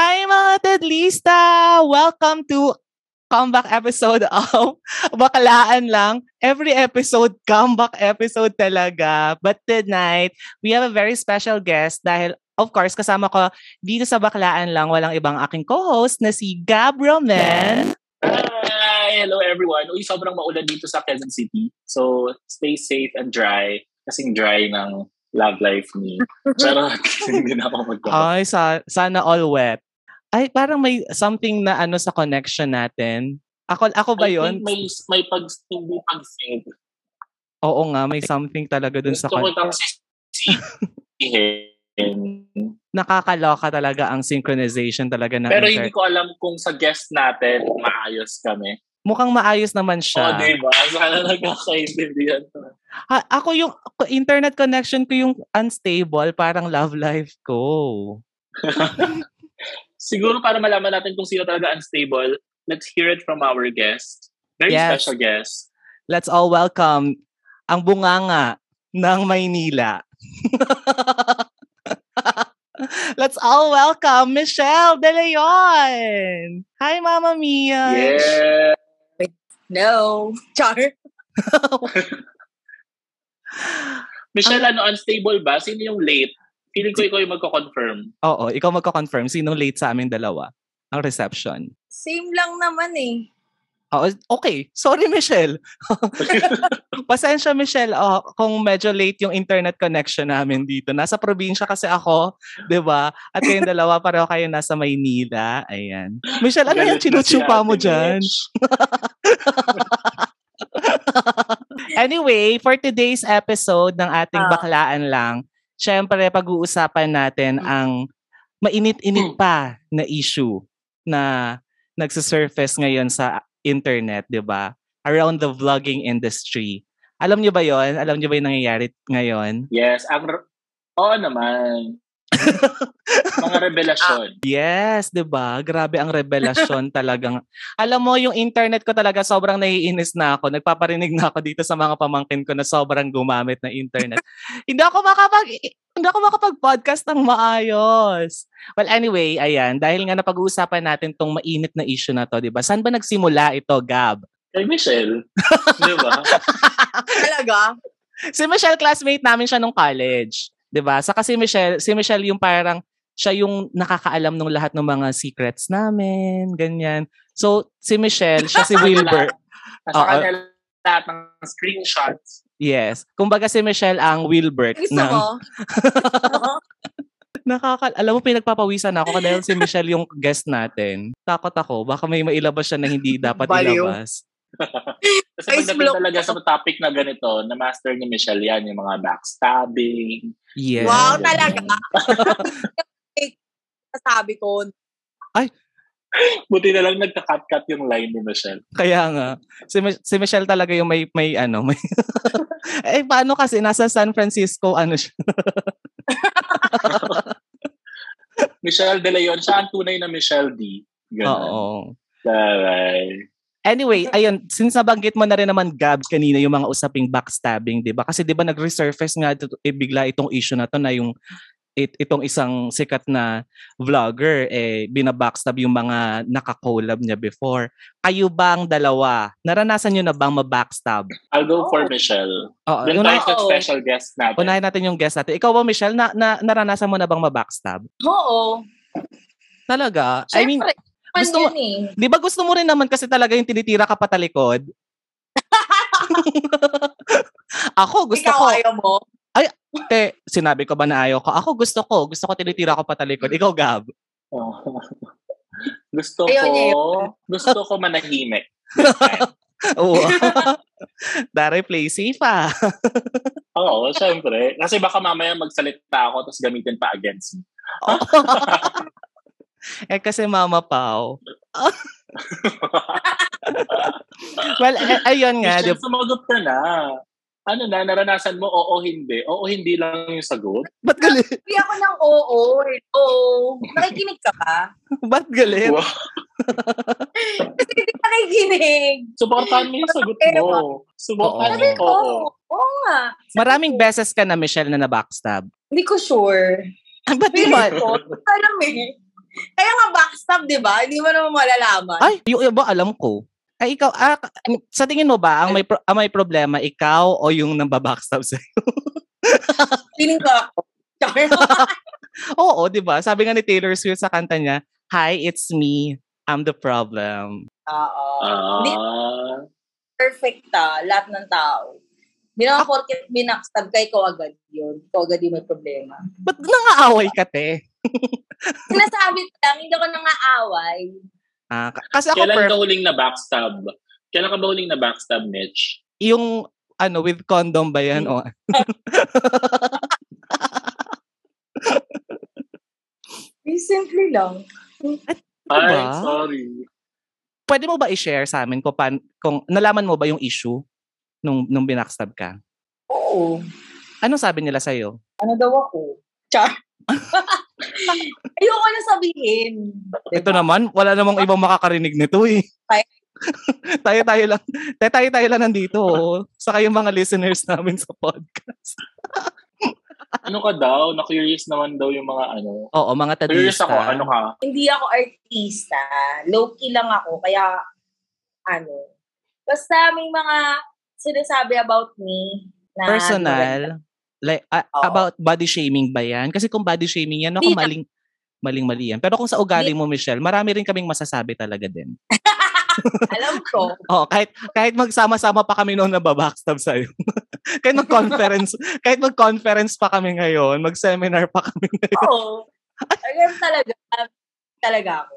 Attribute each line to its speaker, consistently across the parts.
Speaker 1: Hi mga Tedlista! Welcome to comeback episode of Bakalaan lang. Every episode, comeback episode talaga. But tonight, we have a very special guest dahil of course, kasama ko dito sa Baklaan lang, walang ibang aking co-host na si Gab Roman.
Speaker 2: Hi! Hello everyone. Uy, sobrang maulan dito sa Quezon City. So, stay safe and dry. Kasing dry ng love life ni. Pero hindi na ako mag
Speaker 1: Ay, sa, sana all wet. Ay, parang may something na ano sa connection natin. Ako, ako ba yon?
Speaker 2: may, may pag, hindi pag-sync.
Speaker 1: Oo nga, may something talaga dun sa
Speaker 2: Gusto ko itang sisihin.
Speaker 1: Nakakaloka talaga ang synchronization talaga ng
Speaker 2: Pero
Speaker 1: inter-
Speaker 2: hindi ko alam kung sa guest natin maayos kami.
Speaker 1: Mukhang maayos naman
Speaker 2: Oo,
Speaker 1: siya.
Speaker 2: diba? Sana nagkakaintindihan.
Speaker 1: Ha, ako yung internet connection ko yung unstable, parang love life ko.
Speaker 2: Siguro para malaman natin kung sino talaga unstable, let's hear it from our guest. Very
Speaker 1: Yes.
Speaker 2: special guest.
Speaker 1: Let's all welcome ang bunganga ng Maynila. Let's all welcome Michelle De Leon. Hi, Mama Mia.
Speaker 2: Yeah.
Speaker 3: No. Char.
Speaker 2: Michelle, ano, unstable ba? Sino yung late? Feeling ko ikaw yung magko-confirm.
Speaker 1: Oo, ikaw magko-confirm. Sino late sa aming dalawa? Ang reception.
Speaker 3: Same lang naman eh.
Speaker 1: Oo, okay. Sorry, Michelle. Pasensya, Michelle, oh, kung medyo late yung internet connection namin dito. Nasa probinsya kasi ako, di ba? At kayong dalawa, pareho kayo nasa Maynila. Ayan. Michelle, ano yung chinuchupa mo dyan? Anyway, for today's episode ng ating
Speaker 3: Ah.
Speaker 1: Baklaan Lang, syempre pag-uusapan natin ang mainit-init pa na issue na nagsisurface ngayon sa internet, di ba? Around the vlogging industry. Alam niyo ba yon? Alam niyo ba yung nangyayari ngayon?
Speaker 2: Yes, ang... Oo naman. Mga revelasyon.
Speaker 1: Yes, 'di ba? Grabe ang revelasyon talagang. Alam mo yung internet ko talaga sobrang naiinis na ako. Nagpaparinig na ako dito sa mga pamangkin ko na sobrang gumamit ng internet. hindi ako makapag hindi ako makapag-podcast ng maayos. Well, anyway, ayan, dahil nga napag-uusapan natin tong mainit na issue na to, 'di ba? Saan ba nagsimula ito, Gab?
Speaker 2: Kay Michelle. Di ba?
Speaker 3: Talaga?
Speaker 1: Si Michelle classmate namin siya nung college, 'di ba? Sa kasi Michelle, si Michelle yung parang siya yung nakakaalam ng lahat ng mga secrets namin, ganyan. So, si Michelle, siya si Wilbur. Oo.
Speaker 2: kanya lahat ng screenshots.
Speaker 1: Yes. Kumbaga si Michelle ang Wilbert.
Speaker 3: Gusto
Speaker 1: ng-
Speaker 3: mo?
Speaker 1: Nakaka alam mo pinagpapawisan ako dahil si Michelle yung guest natin. Takot ako baka may mailabas siya na hindi dapat
Speaker 3: Baliw.
Speaker 1: ilabas.
Speaker 2: Kasi
Speaker 3: Ay,
Speaker 2: pagdating
Speaker 3: block
Speaker 2: talaga sa topic na ganito, na master ni Michelle yan, yung mga backstabbing.
Speaker 1: Yes.
Speaker 3: Wow,
Speaker 2: Yeah.
Speaker 3: talaga. Sabi ko,
Speaker 2: Buti na lang nagka-cut-cut yung line ni Michelle.
Speaker 1: Kaya nga. Si, si Michelle talaga yung may, may ano, may... eh, paano kasi? Nasa San Francisco, ano siya?
Speaker 2: Michelle De Leon, siya ang tunay na Michelle D. Ganun.
Speaker 1: Oo.
Speaker 2: Taray.
Speaker 1: Anyway, ayun, since nabanggit mo na rin naman, Gab, kanina yung mga usaping backstabbing, di ba? Kasi di ba nag-resurface nga ito, eh, bigla itong issue na to na yung it, itong isang sikat na vlogger, eh, binabackstab yung mga nakakollab niya before. Kayo bang dalawa, naranasan nyo na bang mabackstab?
Speaker 2: I'll go for
Speaker 3: Oh.
Speaker 2: Michelle.
Speaker 1: Oo,
Speaker 2: Doon
Speaker 1: una,
Speaker 2: tayo
Speaker 3: Oo.
Speaker 2: special guest natin.
Speaker 1: unahin natin yung guest natin. Ikaw ba, Michelle, na, na, naranasan mo na bang mabackstab?
Speaker 3: oo.
Speaker 1: Talaga? I mean,
Speaker 3: Siyempre,
Speaker 1: gusto mo-
Speaker 3: yun eh.
Speaker 1: di ba gusto mo rin naman kasi talaga yung tinitira ka patalikod? Ako, gusto
Speaker 3: Ikaw
Speaker 1: ko.
Speaker 3: ayaw mo?
Speaker 1: Te, sinabi ko ba na ayaw ko? Ako gusto ko. Gusto ko tinitira ko patalikod. Ikaw, Gab.
Speaker 2: Oh. gusto
Speaker 3: Ayaw
Speaker 2: ko,
Speaker 3: niya
Speaker 2: gusto ko manahimik.
Speaker 1: Oo. Dari, play safe ah.
Speaker 2: Oo, syempre. Kasi baka mamaya magsalita ako tapos gamitin pa against me.
Speaker 1: Eh kasi mama pao. well, eh, ayun nga. Di,
Speaker 2: sumagot ka na. Ano na, naranasan mo, oo, hindi. Oo, hindi lang yung sagot.
Speaker 1: ba't galit?
Speaker 3: Hindi ako ng oo. eh. Oo. Nakikinig ka ba?
Speaker 1: Ba't galit?
Speaker 2: Wow.
Speaker 3: Kasi hindi ka nakikinig.
Speaker 2: Suportahan mo yung sagot mo. Suportahan mo
Speaker 1: Oo.
Speaker 2: yung oo.
Speaker 3: Oo. Oo nga.
Speaker 1: Maraming beses ka na, Michelle, na nabackstab.
Speaker 3: Hindi ko sure.
Speaker 1: Ang ba't
Speaker 3: Feeling
Speaker 1: naman?
Speaker 3: ko, alam eh. Kaya nga backstab, di ba? Hindi mo naman malalaman.
Speaker 1: Ay, yung iba alam ko. Ay, ikaw, ah, sa tingin mo ba, ang may, pro- ang may problema, ikaw o yung nambabackstab sa'yo?
Speaker 3: Feeling ko ako.
Speaker 1: Oo, di ba? Sabi nga ni Taylor Swift sa kanta niya, Hi, it's me. I'm the problem.
Speaker 3: Oo.
Speaker 2: Ah.
Speaker 3: perfect ah, lahat ng tao. Hindi naman porket binakstab ka, ikaw agad yun. Ikaw agad yung may problema.
Speaker 1: Ba't nangaaway ka, te?
Speaker 3: Sinasabi ko lang, hindi ako nangaaway.
Speaker 1: Ah, k- kasi ako,
Speaker 2: Kailan
Speaker 1: per-
Speaker 2: ka huling na backstab? Kailan ka ba huling na backstab, Mitch?
Speaker 1: yung, ano, with condom ba yan? O,
Speaker 3: Recently lang.
Speaker 2: Ay,
Speaker 1: ba?
Speaker 2: sorry.
Speaker 1: pwede mo ba i-share sa amin kung, pan, kung nalaman mo ba yung issue nung, nung binackstab ka?
Speaker 3: Oo.
Speaker 1: Ano sabi nila sa'yo?
Speaker 3: Ano daw ako? Char. Ayoko na sabihin.
Speaker 1: Ito naman, wala namang ibang makakarinig nito eh.
Speaker 3: Ay.
Speaker 1: tayo-tayo lang. Tayo-tayo lang nandito. Oh. Saka yung mga listeners namin sa podcast.
Speaker 2: Ano ka daw? Na-curious naman daw yung mga ano.
Speaker 1: Oo, mga
Speaker 2: Curious
Speaker 1: tadista.
Speaker 2: ako, ano ka?
Speaker 3: Hindi ako artista. Low-key lang ako. Kaya, ano. Basta may mga sinasabi about me na
Speaker 1: Personal. Like, ah,
Speaker 3: Oo.
Speaker 1: about body shaming ba yan? Kasi kung body shaming yan, ako
Speaker 3: na-
Speaker 1: maling, maling-mali yan. Pero kung sa ugali mo, Michelle, marami rin kaming masasabi talaga din.
Speaker 3: Alam ko.
Speaker 1: Oo, kahit, kahit magsama-sama pa kami noon na babackstab sa'yo. kahit mag-conference, kahit mag-conference pa kami ngayon, mag-seminar pa kami ngayon.
Speaker 3: Oo. Alam talaga. Talaga ako.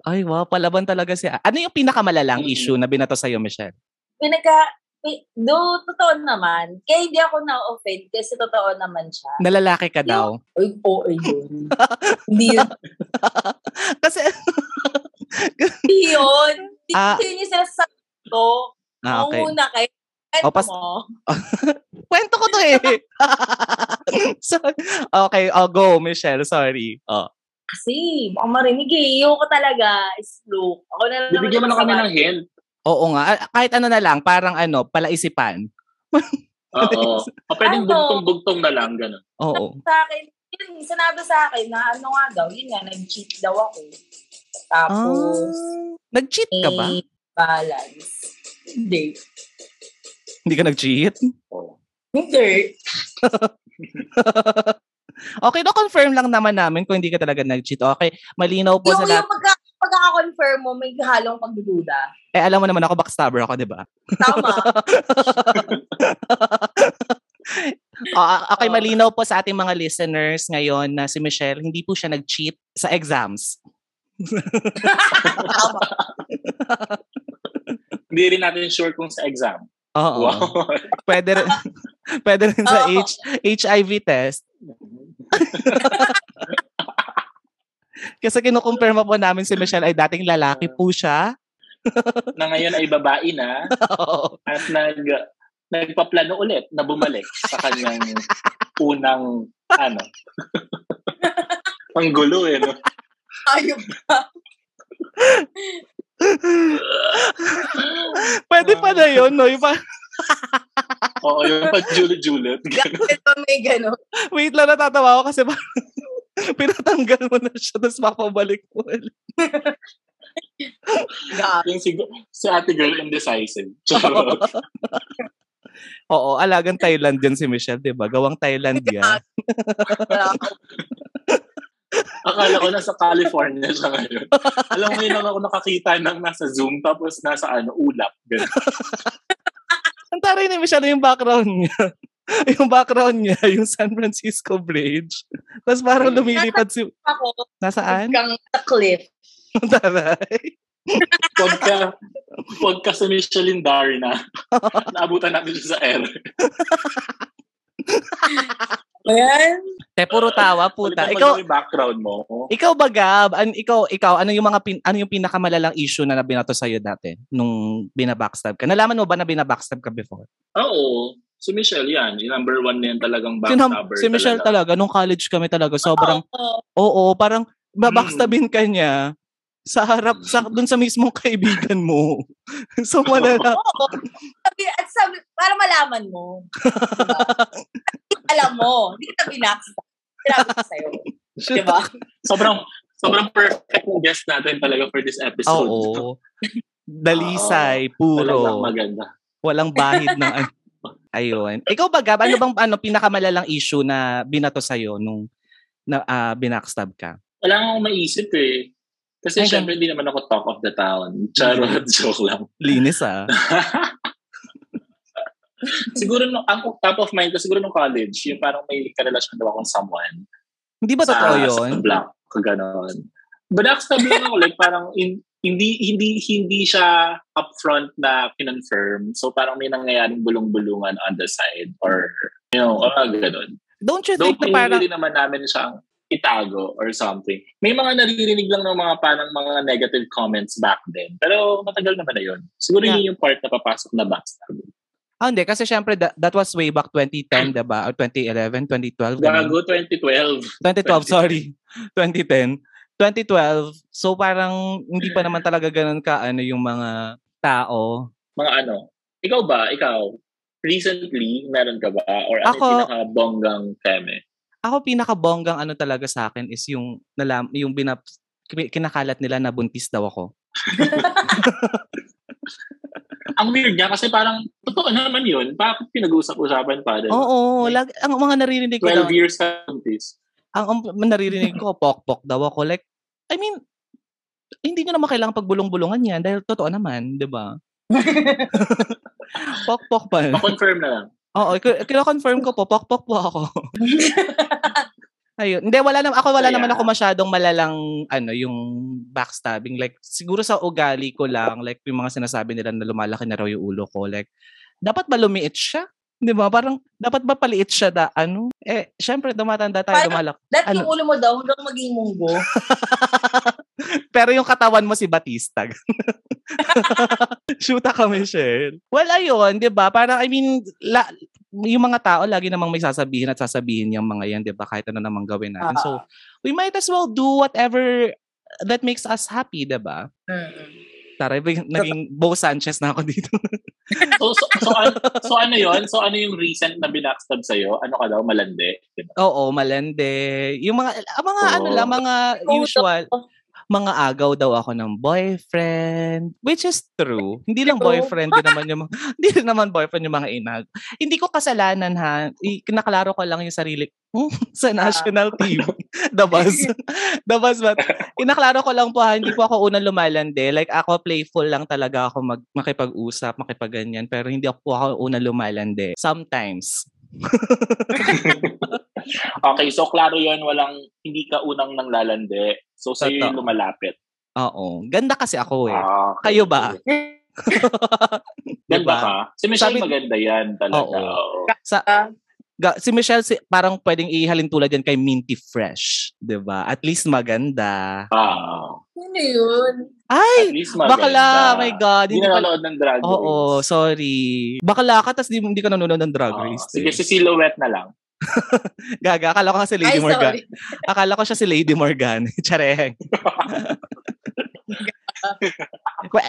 Speaker 1: Ay, wow, palaban talaga siya. Ano yung pinakamalalang
Speaker 2: Mm.
Speaker 1: issue na binato sa'yo, Michelle?
Speaker 3: Pinagka, pi- do, totoo naman. Kaya hindi ako na-offend kasi totoo naman siya.
Speaker 1: Nalalaki ka daw.
Speaker 3: Ay, oo, ay, yun. hindi yun.
Speaker 1: Kasi,
Speaker 3: Hindi yun. Hindi
Speaker 1: Ah.
Speaker 3: yun yung sinasabi ko.
Speaker 1: ah, okay.
Speaker 3: muna kayo. Kwento
Speaker 1: O, pas-
Speaker 3: mo.
Speaker 1: Kwento ko to eh. so, okay, oh, go, Michelle. Sorry. Oh.
Speaker 3: Kasi, baka marinig eh. Yung ko talaga is look. Ako na lang
Speaker 2: Bibigyan mo na kami ng help.
Speaker 1: Oo nga. Ah, Kahit ano na lang, parang ano, palaisipan.
Speaker 2: Oo. O pwedeng
Speaker 3: Ano?
Speaker 2: bugtong-bugtong na lang, gano'n.
Speaker 1: Oo.
Speaker 3: Sa akin, yun, sinabi sa akin na ano nga daw, yun nga, nag-cheat daw ako. Tapos,
Speaker 1: Ah, nag-cheat ka ba?
Speaker 3: balance. Hindi.
Speaker 1: Hindi ka nag-cheat?
Speaker 2: Oo.
Speaker 3: Hindi.
Speaker 1: okay, no, confirm lang naman namin kung hindi ka talaga nag-cheat. Okay, malinaw po
Speaker 3: Yung,
Speaker 1: sa lahat.
Speaker 3: yung pagka, pagka-confirm mo, may halong pagdududa.
Speaker 1: Eh, alam mo naman ako, backstabber ako, di ba?
Speaker 3: Tama.
Speaker 1: Ah, okay,
Speaker 3: Oo.
Speaker 1: malinaw po sa ating mga listeners ngayon na si Michelle, hindi po siya nag-cheat sa exams.
Speaker 2: Hindi rin natin sure kung sa exam.
Speaker 1: Oo.
Speaker 2: Wow.
Speaker 1: Pwede rin, pwede rin sa. H, HIV test. Kasi kinukumpirma po namin si Michelle ay dating lalaki po siya.
Speaker 2: na ngayon ay babae na
Speaker 1: Oo.
Speaker 2: at nag nagpaplano ulit na bumalik sa kanyang unang ano. Ang gulo eh, no?
Speaker 3: Ayun.
Speaker 1: Pwede pa na yun, no? Yung pa-
Speaker 2: Oo, yung pag-julit-julit.
Speaker 3: Ito may gano'n.
Speaker 1: Wait lang, natatawa ako kasi parang pinatanggal mo na siya tapos mapabalik mo ulit.
Speaker 2: yung si, si ate girl indecisive.
Speaker 1: Oo, alagang Thailand yan si Michelle, di ba? Gawang Thailand yan.
Speaker 2: Akala ko nasa California siya ngayon. Alam mo yun lang ako nakakita ng nasa Zoom tapos nasa ano, ulap. Ganun.
Speaker 1: Ang taray ni Michelle yung background niya. yung background niya, yung San Francisco Bridge. Tapos parang lumilipad si...
Speaker 3: Ako,
Speaker 1: Nasaan?
Speaker 3: kang sa cliff.
Speaker 1: Ang taray.
Speaker 2: Pagka, pagka sa Michelin Darna, naabutan natin siya sa air.
Speaker 3: Ayan.
Speaker 1: Te, puro tawa, puta.
Speaker 2: Palitan
Speaker 1: Ikaw,
Speaker 2: yung background mo.
Speaker 1: ikaw ba, Gab? An, ikaw, ikaw, ano yung mga pin, ano yung pinakamalalang issue na nabinato sa'yo dati nung binabackstab ka? Nalaman mo ba na binabackstab ka before?
Speaker 2: Oo. Si Michelle yan. Yung number one na yan talagang
Speaker 1: Si,
Speaker 2: backstabber.
Speaker 1: si Michelle talaga, nung college kami talaga, sobrang,
Speaker 3: Oo.
Speaker 1: oo, parang babackstabin ka niya sa harap, sa, dun sa mismong kaibigan mo. so, malala.
Speaker 3: Oo. Sabi, at sabi, para malaman mo. Diba? Alam mo, hindi kita binaksa. Sinabi ko sa'yo. Diba?
Speaker 2: Sobrang Sobrang perfect ng guest natin talaga for this episode.
Speaker 1: Oo. Dalisay, puro.
Speaker 2: Talagang maganda.
Speaker 1: Walang bahid ng ano. Ayun. Ikaw ba, Gab, ano bang ano, pinakamalalang issue na binato sa'yo nung na, uh, binackstab ka?
Speaker 2: Wala akong maisip eh. Kasi
Speaker 1: Ay,
Speaker 2: syempre, hindi naman ako talk of the town. Charot, joke lang.
Speaker 1: Linis ah.
Speaker 2: siguro, no, ang top of mind ko, siguro nung college, yung parang may karelasyon daw akong someone.
Speaker 1: Hindi ba totoo yun?
Speaker 2: Sa block, kaganon. Backstab lang ako, like parang in, hindi hindi hindi siya upfront na kinonfirm. So parang may nangyayaring bulong-bulungan on the side or you know, or ganun.
Speaker 1: Don't you
Speaker 2: Though
Speaker 1: think na parang...
Speaker 2: Though naman namin siyang itago or something. May mga naririnig lang ng mga parang mga negative comments back then. Pero matagal naman na yun. Siguro yeah. yun yung part na papasok na backstab.
Speaker 1: Ah, hindi. Kasi syempre, that, that was way back 2010, diba? Or 2011, 2012.
Speaker 2: Gago, 2012.
Speaker 1: 2012, sorry. 2010. 2012. So parang hindi pa naman talaga ganun ka ano yung mga tao.
Speaker 2: Mga ano? Ikaw ba? Ikaw? Recently, meron ka ba? Or ano
Speaker 1: Ako,
Speaker 2: yung pinaka-bonggang teme?
Speaker 1: Ako pinaka-bonggang ano talaga sa akin is yung, nalam, yung binap, kinakalat nila na buntis daw ako.
Speaker 2: ang weird niya kasi parang totoo naman yun. Bakit pinag-usap-usapan pa? Diba?
Speaker 1: Oo, like, lag, ang mga naririnig ko
Speaker 2: 12 daw, years buntis.
Speaker 1: Ang, ang naririnig ko, pok-pok daw ako. Like, I mean, hindi nyo naman kailangan pagbulong-bulungan yan dahil totoo naman, di ba? pok-pok pa.
Speaker 2: Pa-confirm na lang.
Speaker 1: Oo, kino-confirm ko po, pok-pok po ako. Ayun. Hindi, wala naman, ako wala Kaya, naman ako masyadong malalang, ano, yung backstabbing. Like, siguro sa ugali ko lang, like, yung mga sinasabi nila na lumalaki na raw yung ulo ko, like, dapat ba lumiit siya? Di ba? Parang, dapat ba paliit siya da, ano? Eh, syempre, dumatanda tayo, Parang, lumalak.
Speaker 3: That ano? yung ulo mo daw hanggang maging munggo.
Speaker 1: Pero yung katawan mo si Batista. Shoota ka, Michelle. Well, ayun, di ba? Parang, I mean, la, yung mga tao, lagi namang may sasabihin at sasabihin yung mga yan, di ba? Kahit ano namang gawin natin. Uh-huh. So, ah. we might as well do whatever that makes us happy, di ba? Mm-hmm. Tara, naging Bo Sanchez na ako dito.
Speaker 2: so, so, so, ano, so ano yun? So ano yung recent na binackstab sa'yo? Ano ka daw? Malande?
Speaker 1: Diba? Oo, malande. Yung mga, mga oh. ano lang, mga usual mga agaw daw ako ng boyfriend, which is true. Hindi lang boyfriend, din naman yung hindi naman boyfriend yung mga inag. Hindi ko kasalanan ha. Kinaklaro ko lang yung sarili hmm, sa national team. The buzz. The buzz, but kinaklaro ko lang po ha, hindi po ako unang lumalande. Like ako, playful lang talaga ako mag, makipag-usap, makipag-ganyan. Pero hindi ako po ako unang lumalande. Sometimes.
Speaker 2: okay, so klaro yon walang, hindi ka unang nang lalande. So, sa'yo yung lumalapit.
Speaker 1: Oo. Ganda kasi ako eh. Ah, okay. Kayo ba?
Speaker 2: Ganda diba? ka? Si Michelle Sabi, maganda yan talaga. Oo. oo.
Speaker 1: Sa, ga, si Michelle si, parang pwedeng ihalin tulad yan kay Minty Fresh. 'di ba? At least maganda.
Speaker 2: Ah.
Speaker 3: Ano yun?
Speaker 1: Ay! Bakla! Oh my God.
Speaker 2: Hindi, hindi nanonood ng Drag
Speaker 1: Race. Oo, sorry. Bakla ka, tapos di, hindi ka nanonood ng Drag Race.
Speaker 2: Oh, sige, si Silhouette na lang.
Speaker 1: Gaga, akala ko kasi Lady Ay, Morgan. Sorry. Akala ko siya si Lady Morgan. Chareng.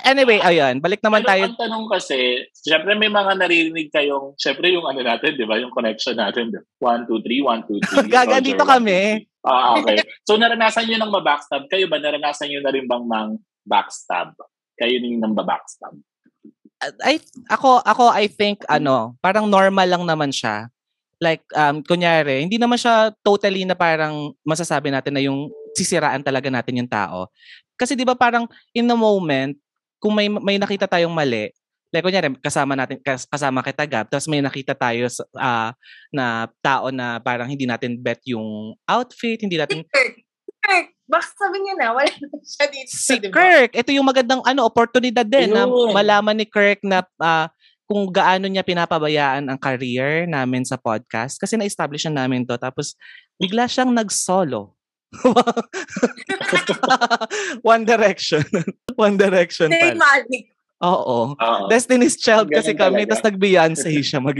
Speaker 1: anyway, ayun. Balik naman
Speaker 2: Pero
Speaker 1: tayo.
Speaker 2: Ang tanong kasi, syempre may mga naririnig kayong, syempre yung ano natin, di ba? Yung connection natin. 1, 2, 3, 1, 2, 3.
Speaker 1: Gaga, dito kami.
Speaker 2: Ah, okay. So naranasan nyo ng mabackstab. Kayo ba, naranasan nyo na rin bang mang backstab? Kayo din nang backstab?
Speaker 1: I, ako, ako, I think, ano, parang normal lang naman siya like um kunyari, hindi naman siya totally na parang masasabi natin na yung sisiraan talaga natin yung tao. Kasi 'di ba parang in the moment kung may may nakita tayong mali, like kunyari kasama natin kasama kita Gab, tapos may nakita tayo uh, na tao na parang hindi natin bet yung outfit, hindi natin
Speaker 3: Kirk, baka sabi niya na, wala na siya dito.
Speaker 1: Si diba? Kirk, ito yung magandang ano, oportunidad din Ayun. na malaman ni Kirk na uh, kung gaano niya pinapabayaan ang career namin sa podcast. Kasi na-establish na namin to. Tapos, bigla siyang nag-solo. One Direction. One Direction pa.
Speaker 3: Magic.
Speaker 1: Oo. Uh-oh. Destiny's Child Ganun kasi kami, tapos nag-Beyonce siya mag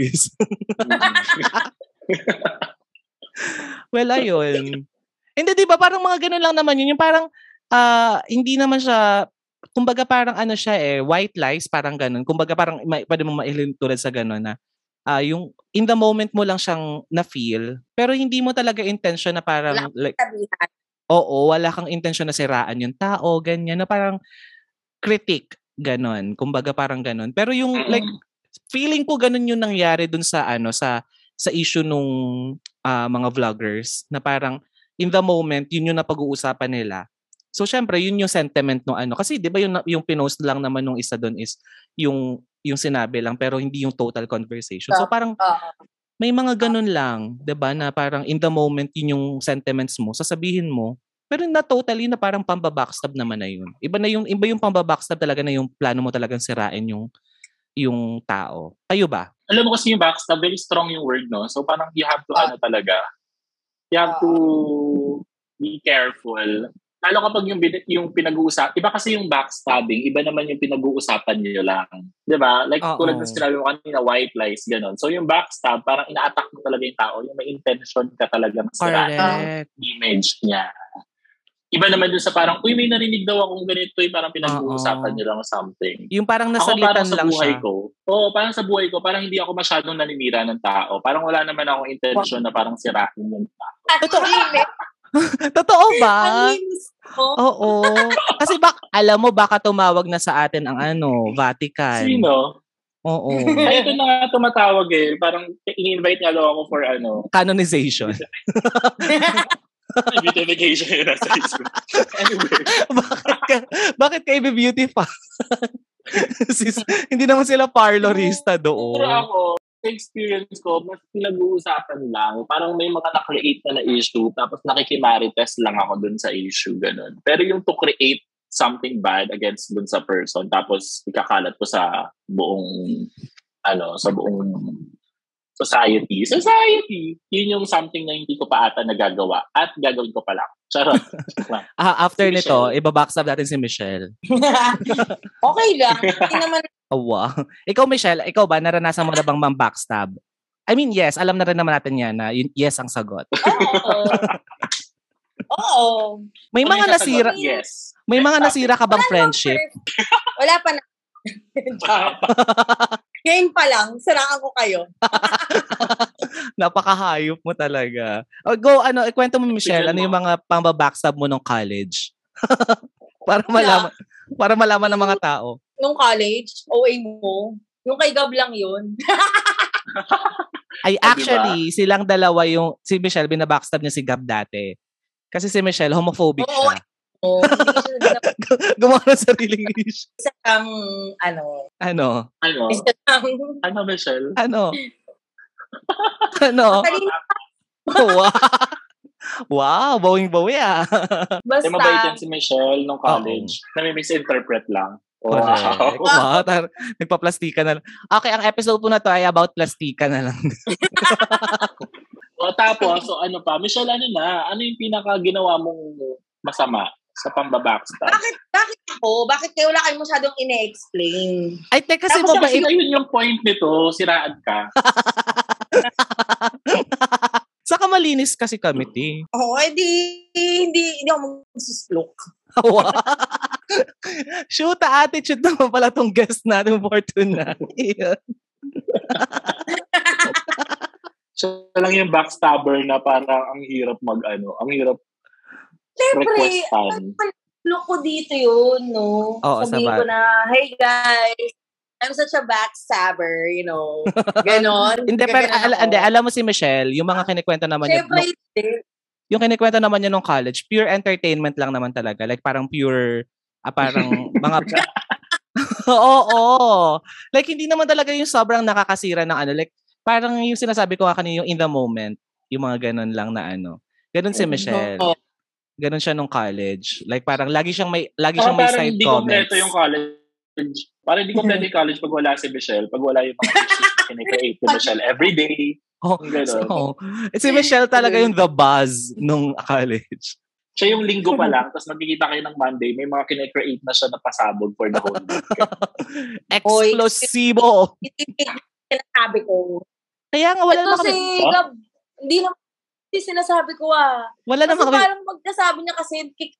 Speaker 1: well, ayun. Hindi, di ba? Parang mga ganun lang naman yun. Yung parang, uh, hindi naman siya kumbaga parang ano siya eh, white lies, parang ganun. Kumbaga parang may, pwede mo mailin tulad sa ganun na uh, yung in the moment mo lang siyang na-feel, pero hindi mo talaga intention na parang
Speaker 3: Wala
Speaker 1: like,
Speaker 3: sabihan.
Speaker 1: Oo, wala kang intensyon na siraan yung tao, ganyan, na parang critic, ganon. Kumbaga parang ganon. Pero yung
Speaker 2: Mm.
Speaker 1: like, feeling ko ganon yung nangyari dun sa ano, sa sa issue nung ah, mga vloggers na parang in the moment, yun yung napag-uusapan nila. So syempre, yun yung sentiment no ano. Kasi 'di ba yung yung pinost lang naman nung isa doon is yung yung sinabi lang pero hindi yung total conversation. So parang
Speaker 3: Oo.
Speaker 1: may mga ganun lang, 'di ba, na parang in the moment yun yung sentiments mo, sasabihin mo, pero na totally na parang pamba-backstab naman na yun. Iba na yung iba yung pamba-backstab talaga na yung plano mo talagang sirain yung yung tao. Kayo ba?
Speaker 2: Alam mo kasi yung backstab, very strong yung word, no? So parang you have to, ano talaga, you have to be careful. Lalo kapag yung, yung pinag-uusap, iba kasi yung backstabbing, iba naman yung pinag-uusapan niyo lang. Di ba? Like,
Speaker 1: Oo.
Speaker 2: tulad ng sinabi mo kanina, white lies, gano'n. So yung backstab, parang ina-attack mo talaga yung tao, yung may intention ka talaga masira
Speaker 1: Correct.
Speaker 2: image niya. Iba naman dun sa parang, uy, may narinig daw akong ganito, yung parang pinag-uusapan
Speaker 1: Oo.
Speaker 2: niyo lang something.
Speaker 1: Yung parang
Speaker 2: Ako parang
Speaker 1: nasalitan
Speaker 2: sa
Speaker 1: lang
Speaker 2: buhay
Speaker 1: siya.
Speaker 2: ko, oo, parang sa buhay ko, parang hindi ako masyadong naninira ng tao. Parang wala naman akong intention na parang sirain yung tao.
Speaker 3: Totoo.
Speaker 1: Totoo ba?
Speaker 3: Ang linis ko.
Speaker 1: Oo. Kasi bak alam mo baka tumawag na sa atin ang ano, Vatican.
Speaker 2: Sino?
Speaker 1: Oo.
Speaker 2: Ay, ito na nga tumatawag eh. Parang in-invite nga daw ako for ano,
Speaker 1: Canonization.
Speaker 2: beautification yun nasa Facebook. Anyway,
Speaker 1: bakit ka, bakit ka i-beautify? Sis, hindi naman sila parlorista
Speaker 2: pero
Speaker 1: doon.
Speaker 2: ako, sa experience ko, mas pinag-uusapan lang. Parang may mga na-create na na issue, tapos nakikimarites lang ako dun sa issue, ganun. Pero yung to create something bad against dun sa person, tapos ikakalat ko sa buong, ano, sa buong society. Society! Yun yung something na hindi ko pa ata nagagawa at gagawin ko pa lang. Charot.
Speaker 1: Ah, after
Speaker 2: Si
Speaker 1: nito, ibabackstab natin si Michelle.
Speaker 3: okay lang. Hindi naman
Speaker 1: Awa. Ikaw, Michelle, ikaw ba, naranasan mo na bang mang backstab? I mean, yes, alam na rin naman natin yan na yun, yes ang sagot.
Speaker 3: Oo. Oo.
Speaker 1: May mga nasira,
Speaker 2: Yes.
Speaker 1: may mga nasira ka bang
Speaker 3: Wala
Speaker 1: friendship?
Speaker 3: Wala pa na. Ngayon pa lang, saraan ko kayo.
Speaker 1: Napakahayop mo talaga. O, go, ano, ikwento mo, Michelle, ano yung mga pang-backstab mo nung college? para malaman, para malaman ng mga tao.
Speaker 3: Nung college, OA mo, yung kay Gab lang yun.
Speaker 1: Ay,
Speaker 2: Ah,
Speaker 1: actually, silang dalawa yung, si Michelle, binabackstab niya si Gab dati. Kasi si Michelle, homophobic
Speaker 3: Oo.
Speaker 1: siya.
Speaker 3: Oh,
Speaker 1: Gumawa ng sariling issue.
Speaker 3: isang, ano,
Speaker 1: Ano?
Speaker 2: Ano?
Speaker 3: isang,
Speaker 2: Ano, Michelle?
Speaker 1: Ano? ano? Wow. wow, bawing-bawi ah.
Speaker 3: basta,
Speaker 2: Di mabait yan si Michelle nung college. Nami-misinterpret lang.
Speaker 1: Correct.
Speaker 2: Wow.
Speaker 1: Wow, tar- nagpa-plastika na lang. Okay, ang episode po na to ay about plastika na lang.
Speaker 2: O tapos, so ano pa, Michelle, ano na? Ano yung pinaka ginawa mong masama sa pambabackstab?
Speaker 3: bakit, bakit ako? Bakit kayo wala kayong masyadong ine-explain?
Speaker 1: Ay, te, kasi
Speaker 2: Tapos kasi
Speaker 1: mabait.
Speaker 2: yun yung point nito, siraan ka.
Speaker 1: Saka malinis kasi kami, te.
Speaker 3: Oo, oh, edi, hindi, hindi ako magsuslook.
Speaker 1: Wow. Shoot, attitude naman pala tong guest natin for tonight.
Speaker 2: Siya lang yung backstabber na parang ang hirap mag ano, ang hirap
Speaker 3: Siyempre, look ko dito yun, no?
Speaker 1: Oo,
Speaker 3: Sabihin
Speaker 1: sabag-
Speaker 3: ko na, hey guys, I'm such a backstabber, you know. Ganon.
Speaker 1: hindi, pero al- hindi, alam mo si Michelle, yung mga kinikwento naman niya,
Speaker 3: Siyempre, hindi.
Speaker 1: yung kinikwento naman niya nung college, pure entertainment lang naman talaga. Like parang pure, ah, parang mga... Oo, oo. Like hindi naman talaga yung sobrang nakakasira ng ano. Like parang yung sinasabi ko nga kanina, yung in the moment, yung mga ganun lang na ano. Ganun si Michelle.
Speaker 3: Oo.
Speaker 1: Ganun siya nung college. Like parang lagi siyang may lagi siyang may
Speaker 2: parang
Speaker 1: side
Speaker 2: hindi
Speaker 1: comments.
Speaker 2: kompleto yung college. Parang hindi kompleto yung college pag wala si Michelle, pag wala yung mga issues na kinikreate ni Michelle every day.
Speaker 1: Oh, oh. Si Michelle talaga yung the buzz nung college.
Speaker 2: Siya yung linggo pa lang, tapos magkikita kayo ng Monday, may mga kinikreate na siya na pasabog for the whole week.
Speaker 1: Explosivo.
Speaker 3: Sinasabi ko.
Speaker 1: Kaya nga wala
Speaker 3: Ito
Speaker 1: naman
Speaker 3: si
Speaker 1: kami,
Speaker 3: Gab, hindi naman hindi sinasabi ko ah.
Speaker 1: wala
Speaker 3: Kasi
Speaker 1: naman kami,
Speaker 3: parang magkasabi niya kasi kick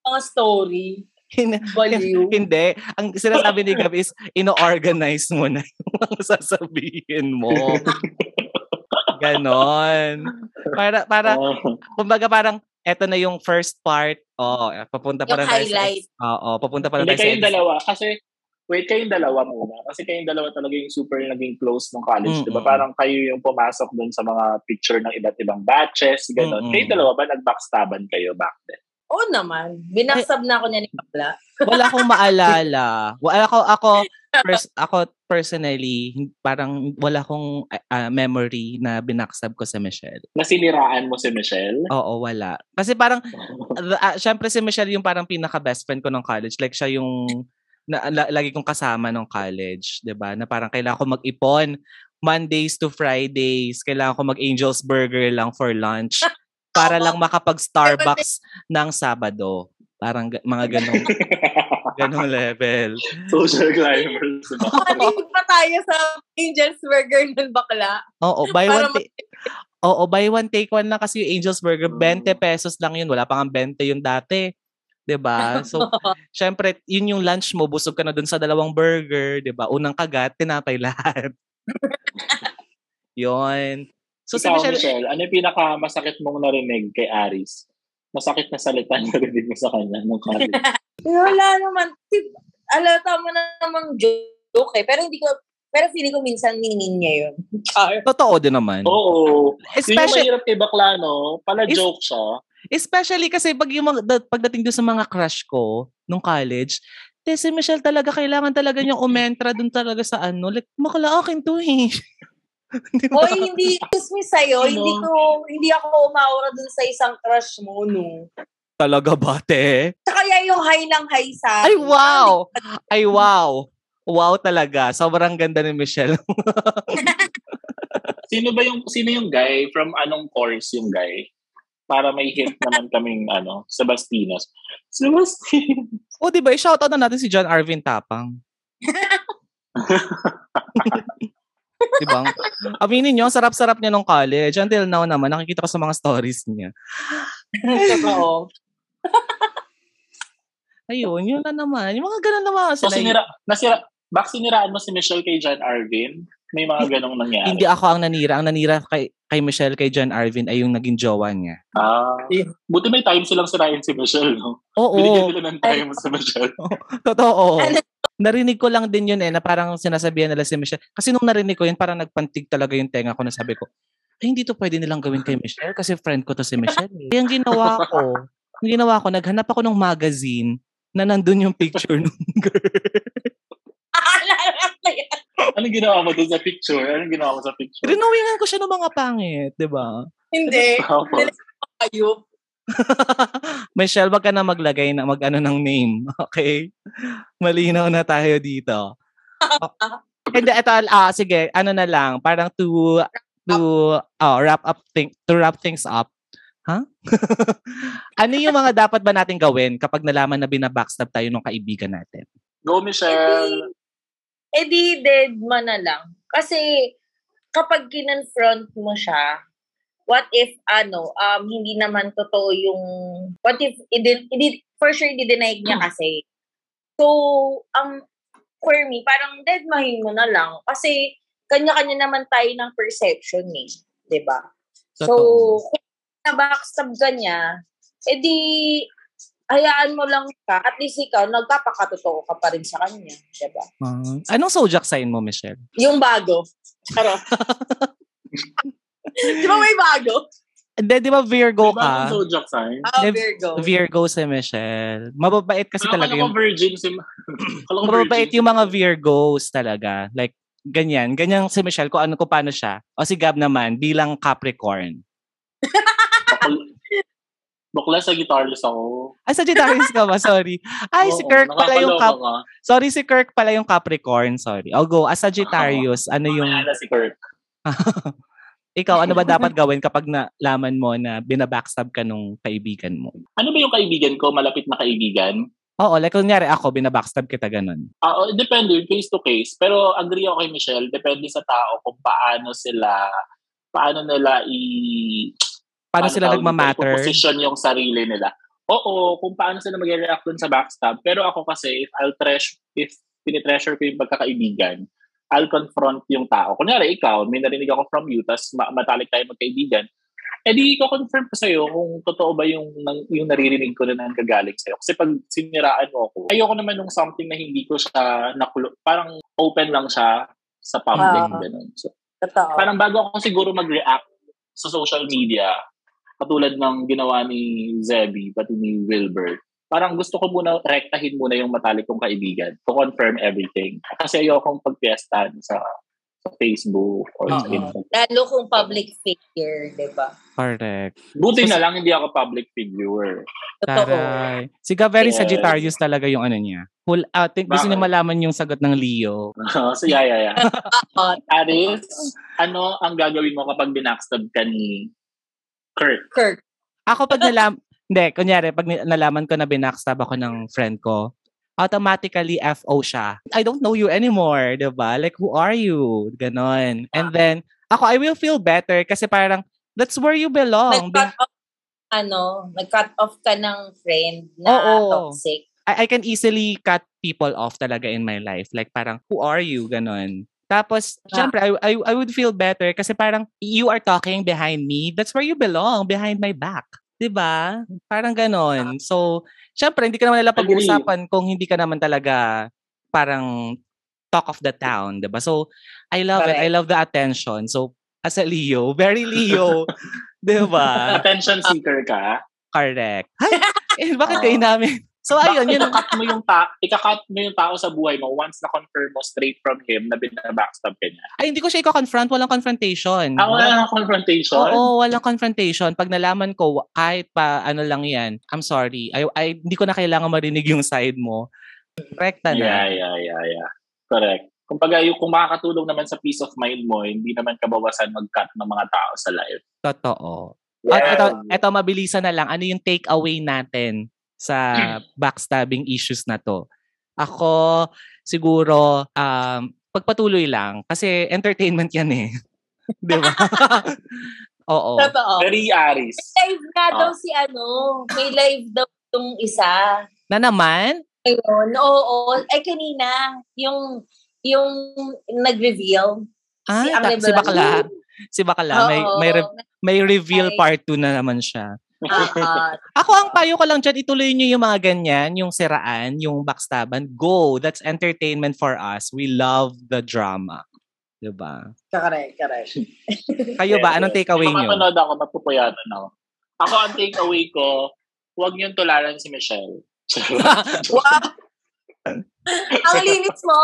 Speaker 3: mga story. Baliw.
Speaker 1: hindi. Ang sinasabi ni Gab is, ino-organize mo na yung mga sasabihin mo. Ganon. Para, para,
Speaker 2: Oh.
Speaker 1: kumbaga parang, eto na yung first part. Oo, papunta pa
Speaker 3: Yung
Speaker 1: rin
Speaker 3: highlight.
Speaker 1: Oo, papunta pa rin
Speaker 2: Hindi kayong dalawa. Kasi, wait, kayong dalawa muna. Kasi kayong dalawa talaga yung super naging close ng college. Di ba?
Speaker 1: Mm-mm.
Speaker 2: Parang kayo yung pumasok dun sa mga picture ng iba't ibang batches. Ganon.
Speaker 1: Mm-mm.
Speaker 2: Kayong dalawa ba nag-backstaban kayo back then?
Speaker 3: Oo naman. Binaksab na ako niya ni Bakla.
Speaker 1: Wala akong maalala. Wala ako ako pers- ako personally parang wala akong ah, memory na binaksab ko si Michelle.
Speaker 2: Nasiniraan mo si Michelle?
Speaker 1: Oo, wala. Kasi parang uh, syempre si Michelle yung parang pinaka best friend ko nung college. Like siya yung na, la- lagi kong kasama nung college, 'di ba? Na parang kailangan ko mag-ipon Mondays to Fridays, kailangan ko mag-Angel's Burger lang for lunch para lang makapag-Starbucks ng Sabado. Parang ga- mga ganong ganong level.
Speaker 2: Social climbers.
Speaker 3: Panig pa tayo sa Angel's Burger ng bakla.
Speaker 1: Oo, buy one take Oo, buy one take one lang kasi yung Angel's Burger, 20 pesos lang yun. Wala pa nga 20 yung dati. 'Di ba? So, syempre, yun yung lunch mo, busog ka na dun sa dalawang burger, 'di ba? Unang kagat, tinapay lahat. yun. So, si
Speaker 2: Ikaw,
Speaker 1: Michelle,
Speaker 2: Michelle, ano yung pinaka-masakit mong narinig kay Aris? Masakit na salita na narinig mo sa kanya nung college.
Speaker 3: Wala naman. Tip, alata mo na namang joke eh. Pero hindi ko, pero feeling ko minsan ninin niya yun. Char.
Speaker 1: totoo din naman.
Speaker 2: Oo. Yun yung
Speaker 1: Especially,
Speaker 2: mahirap kay bakla, no? Pala
Speaker 1: Is-
Speaker 2: joke siya.
Speaker 1: Especially kasi pag yung mga, da- pagdating doon sa mga crush ko nung college, te, si Michelle talaga, kailangan talaga niyang umentra doon talaga sa ano. Like, makala akin to eh. Di ba?
Speaker 3: Hoy, hindi excuse me sa'yo.
Speaker 2: Ano?
Speaker 3: Hindi ko, hindi ako umaura dun sa isang crush mo, no.
Speaker 1: Talaga ba, te?
Speaker 3: Sa kaya yung high lang high sa
Speaker 1: Ay, wow! Ay, wow! Wow talaga. Sobrang ganda ni Michelle.
Speaker 2: Sino ba yung, sino yung guy? From anong course yung guy? Para may hint naman kaming, ano, Sebastinos. Sebastin!
Speaker 1: o, di ba? I-shoutout na natin si John Arvin Tapang. di ba? Aminin nyo, sarap-sarap niya nung college. Until now naman, nakikita ko sa mga stories niya.
Speaker 3: Totoo.
Speaker 1: Ayun, yun na naman. Yung mga ganun naman.
Speaker 2: So,
Speaker 1: Sila-
Speaker 2: sinira, nasira, bak siniraan mo si Michelle kay John Arvin? May mga ganong nangyari.
Speaker 1: Hindi ako ang nanira. Ang nanira kay, kay Michelle, kay John Arvin ay yung naging jowa niya.
Speaker 2: Ah, buti may time silang sirain si Michelle, no?
Speaker 1: Oo.
Speaker 2: Binigyan nila ng time sa Michelle.
Speaker 1: Totoo.
Speaker 3: Ano?
Speaker 1: Narinig ko lang din yun eh, na parang sinasabihan nila si Michelle. Kasi nung narinig ko yun, parang nagpantig talaga yung tenga ko na sabi ko, ay hindi to pwede nilang gawin kay Michelle kasi friend ko to si Michelle. Eh. Kaya ang ginawa ko, ang ginawa ko, naghanap ako ng magazine na nandun yung picture nung girl.
Speaker 2: Anong ginawa mo doon sa picture? Anong ginawa mo sa picture?
Speaker 1: Rinawingan ko siya ng mga pangit, di ba?
Speaker 3: Hindi.
Speaker 2: Tapos,
Speaker 3: Ayup.
Speaker 1: Michelle, wag ka na maglagay na mag-ano ng name. Okay? Malinaw na tayo dito. And ito, ah, sige, ano na lang, parang to, to, oh, wrap up, thing, to wrap things up. Huh? ano yung mga dapat ba natin gawin kapag nalaman na binabackstab tayo ng kaibigan natin?
Speaker 2: go Michelle!
Speaker 3: Eh di, dead man na lang. Kasi, kapag kinonfront mo siya, what if, ano, um, hindi naman totoo yung, what if, idi, idi, for sure, i-deny niya kasi. So, ang, for me, parang dead mahin mo na lang. Kasi, kanya-kanya naman tayo ng perception eh. 'di ba? So,
Speaker 1: Totoo.
Speaker 3: kung na-backstab ka niya, edi, hayaan mo lang ka. At least ikaw, nagpapakatotoo ka pa rin sa kanya. 'di ba?
Speaker 1: Ah, anong zodiac sign mo, Michelle?
Speaker 3: Yung bago. Pero, di ba may bago?
Speaker 1: Hindi, di ba Virgo
Speaker 2: Diba ang
Speaker 1: ka?
Speaker 2: zodiac sign?
Speaker 3: Ah,
Speaker 1: Di-
Speaker 3: Virgo.
Speaker 1: Virgo si Michelle. Mababait kasi
Speaker 2: Akala
Speaker 1: talaga yung
Speaker 2: virgin si... Akala ko
Speaker 1: Mababait
Speaker 2: virgin.
Speaker 1: yung mga Virgos talaga. Like, ganyan. Ganyan si Michelle kung ano ko paano siya. O si Gab naman, bilang Capricorn.
Speaker 2: Bakla- Bakla sa guitarist ako.
Speaker 1: Ay, Sagittarius ka ba? Sorry. Ay, si
Speaker 2: Oo,
Speaker 1: Kirk pala yung Cap...
Speaker 2: ka.
Speaker 1: Sorry, si Kirk pala yung Capricorn. Sorry. I'll go. As Sagittarius, ano yung...
Speaker 2: Mamaya na si Kirk.
Speaker 1: Ikaw, ano ba dapat gawin kapag nalaman mo na binabackstab ka nung kaibigan mo?
Speaker 2: Ano ba yung kaibigan ko? Malapit na kaibigan?
Speaker 1: Oo, like kunyari ako, binabackstab kita ganun.
Speaker 2: Ah, oh, depende, case to case. Pero agree ako kay Michelle, depende sa tao kung paano sila, paano nila i...
Speaker 1: Paano sila
Speaker 2: tawag dito,
Speaker 1: nagmamatter?
Speaker 2: Position yung sarili nila. Oo, kung paano sila mag-react dun sa backstab. Pero ako kasi, if I'll treasure, if tinitreasure ko yung pagkakaibigan, I'll confront yung tao. Kunyari, ikaw, may narinig ako from you, tapos ma- matalik tayo magkaibigan, Eh di ko confirm ko sa'yo kung totoo ba yung, yung naririnig ko na nang gagaling sa'yo. Kasi pag siniraan mo ako, ayoko naman nung something na hindi ko siya nakulo, parang open lang siya sa public.
Speaker 3: Ah.
Speaker 2: ganun. So,
Speaker 3: Totoo.
Speaker 2: parang bago ako siguro mag-react sa social media, katulad ng ginawa ni Zebby, pati ni Wilbert, parang gusto ko muna rektahin muna yung matalik kong kaibigan to confirm everything. Kasi ayokong pagpiestahan sa sa Facebook or sa
Speaker 1: Oo.
Speaker 2: Instagram.
Speaker 3: Lalo kung public figure, di ba?
Speaker 1: Correct.
Speaker 2: Buti na lang hindi ako public figure.
Speaker 3: Totoo.
Speaker 1: Taray. Si very
Speaker 2: Yes.
Speaker 1: Sagittarius talaga yung ano niya. Whole, uh, think, gusto niya malaman yung sagot ng Leo.
Speaker 2: so, yeah, yeah, yeah. Aris, ano ang gagawin mo kapag binackstab ka ni Kurt?
Speaker 3: Kirk.
Speaker 1: Ako pag nalam... Hindi, kunyari, pag nalaman ko na binackstab ako ng friend ko, automatically FO siya. I don't know you anymore, di ba? Like, who are you? Ganon. And then, ako, I will feel better kasi parang, that's where you belong.
Speaker 3: Nag-cut off, ano, nag-cut off ka ng friend na
Speaker 1: Oo.
Speaker 3: toxic.
Speaker 1: I, I can easily cut people off talaga in my life. Like parang, who are you? Ganon. Tapos,
Speaker 3: Ah.
Speaker 1: syempre, I, I, I would feel better kasi parang, you are talking behind me. That's where you belong, behind my back. 'Di ba? Parang ganon. So, syempre, hindi ka naman nila pag-uusapan kung hindi ka naman talaga parang talk of the town. 'di ba? So, I love it. I
Speaker 3: Correct.
Speaker 1: love the attention. So, as a Leo, very Leo. 'di ba?
Speaker 2: Attention seeker ka?
Speaker 1: Correct. Ay, eh, bakit kayo namin? So, ayun, yun.
Speaker 2: ikakat mo yung ta ikakat mo yung tao sa buhay mo once na confirm mo straight from him na binabackstab ka niya.
Speaker 1: Ay, hindi ko siya i-confront. Walang confrontation.
Speaker 2: Ah, wala nang confrontation?
Speaker 1: Oo, walang confrontation. Pag nalaman ko, kahit pa ano lang yan, I'm sorry. I, I, hindi ko na kailangan marinig yung side mo. Rekta na.
Speaker 2: Yeah, yeah, yeah, yeah. Correct. Kumbaga, yung, kung makakatulong naman sa peace of mind mo, hindi naman kabawasan mag-cut ng mga tao sa live.
Speaker 1: Totoo. At ito, ito, mabilisan na lang. Ano yung takeaway natin sa backstabbing issues na to? Ako, siguro, um, pagpatuloy lang. Kasi entertainment yan eh. Di ba? Oo.
Speaker 3: Totoo.
Speaker 2: Very Aris.
Speaker 3: Live nga
Speaker 2: Ah.
Speaker 3: daw si ano, may live daw yung isa.
Speaker 1: Na naman?
Speaker 3: Ayun, oo. Ay, kanina, yung, yung nag-reveal.
Speaker 1: Ah,
Speaker 3: si
Speaker 1: ta- si Bakla. Si Bakla. May,
Speaker 3: Oo.
Speaker 1: may, re- may reveal
Speaker 3: Ay.
Speaker 1: part 2 na naman siya. Ako, ang payo ko lang dyan, ituloy nyo yung mga ganyan, yung siraan, yung backstaban. Go! That's entertainment for us. We love the drama. Diba?
Speaker 3: correct, correct.
Speaker 1: Kayo ba? Anong takeaway nyo?
Speaker 2: mapanood ako, mapupuyatan ako. Ako, ang takeaway ko, huwag niyong tularan si Michelle.
Speaker 3: Wow! Ang linis mo.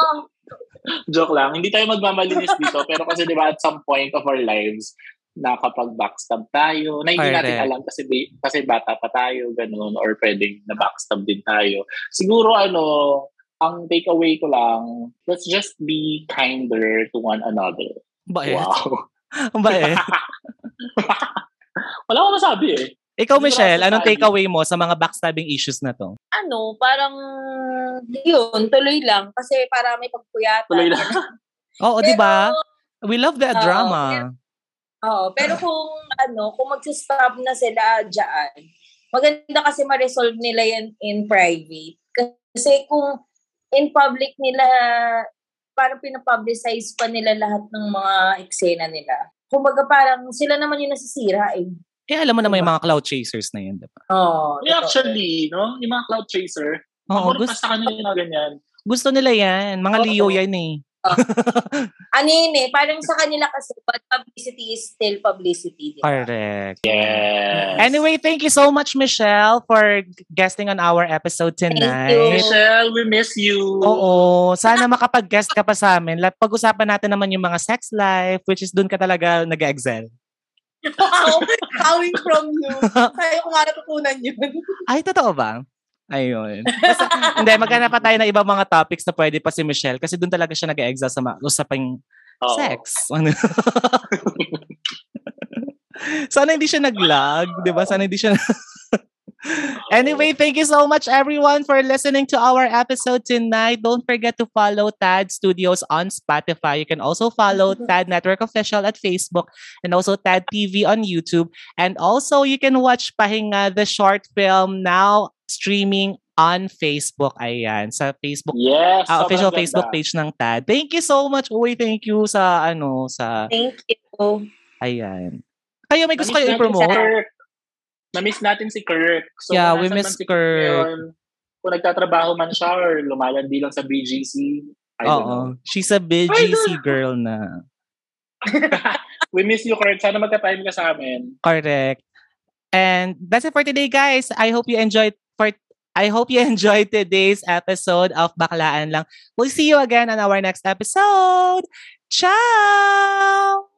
Speaker 2: Joke lang. Hindi tayo magmamalinis dito. Pero kasi di ba at some point of our lives, nakapag-backstab tayo, na hindi natin
Speaker 1: Correct.
Speaker 2: alam kasi, kasi bata pa tayo, ganun, or pwedeng na-backstab din tayo. Siguro, ano, ang takeaway ko lang, let's just be kinder to one another.
Speaker 1: Bait.
Speaker 2: Wow.
Speaker 1: Bait.
Speaker 2: Wala akong masabi eh.
Speaker 1: Ikaw, Michelle, anong takeaway mo sa mga backstabbing issues na to?
Speaker 3: Ano, parang, yun, tuloy lang. Kasi para may pagpuyatan.
Speaker 2: Tuloy lang.
Speaker 1: Oo,
Speaker 3: Pero,
Speaker 1: di ba? We love the
Speaker 3: Oo,
Speaker 1: drama.
Speaker 3: Oo, pero kung ano, kung mag-stop na sila dyan, maganda kasi ma-resolve nila yan in private. Kasi kung in public nila, parang pinapublicize pa nila lahat ng mga eksena nila. Kumbaga parang sila naman yung nasisira eh.
Speaker 1: Eh, alam mo naman yung mga cloud chasers na yun, di ba?
Speaker 3: Oo.
Speaker 2: Yeah, actually, no? Yung mga cloud chaser,
Speaker 1: Oo,
Speaker 2: ako
Speaker 1: gusto,
Speaker 2: sa kanila yung ganyan.
Speaker 1: gusto nila yan. Mga
Speaker 3: Oo.
Speaker 1: Leo yan eh.
Speaker 3: Ano yun eh, parang sa kanila kasi, but publicity is still publicity. Diba?
Speaker 1: Correct.
Speaker 2: Yes.
Speaker 1: Anyway, thank you so much, Michelle, for guesting on our episode tonight.
Speaker 3: you.
Speaker 2: Michelle, we miss you.
Speaker 1: Oo. Sana makapag-guest ka pa sa amin. Pag-usapan natin naman yung mga sex life, which is dun ka talaga nag-excel.
Speaker 3: Wow, coming from you. Kaya ko nga natutunan yun.
Speaker 1: Ay, totoo ba? Ayun. Basta, hindi, maghanap pa tayo ng ibang mga topics na pwede pa si Michelle kasi doon talaga siya nag-excel sa mga usapang
Speaker 2: Oo.
Speaker 1: sex. Ano? Sana hindi siya nag-lag, di ba? Sana hindi siya... Anyway, thank you so much everyone for listening to our episode tonight. Don't forget to follow Tad Studios on Spotify. You can also follow Tad Network Official at Facebook and also Tad TV on YouTube. And also you can watch Pahinga the short film now streaming on Facebook. Ayan, sa Facebook
Speaker 2: Yes.
Speaker 1: Ah,
Speaker 2: sobrang
Speaker 1: official
Speaker 2: ganda.
Speaker 1: Facebook page ng Tad. Thank you so much. Uy, thank you sa ano sa
Speaker 3: Thank you.
Speaker 1: ayan. Kayo may gusto kayo i-promote?
Speaker 2: Na-miss natin si Kirk. So,
Speaker 1: Yeah, we miss
Speaker 2: si
Speaker 1: Kirk.
Speaker 2: ngayon, kung nagtatrabaho man siya or lumalandi lang sa BGC, I don't know.
Speaker 1: Oo. She's a BGC girl na.
Speaker 2: We miss you, Kirk. Sana magka-time ka sa amin.
Speaker 1: Correct. And that's it for today, guys. I hope you enjoyed for I hope you enjoyed today's episode of Baklaan Lang. We'll see you again on our next episode. Ciao!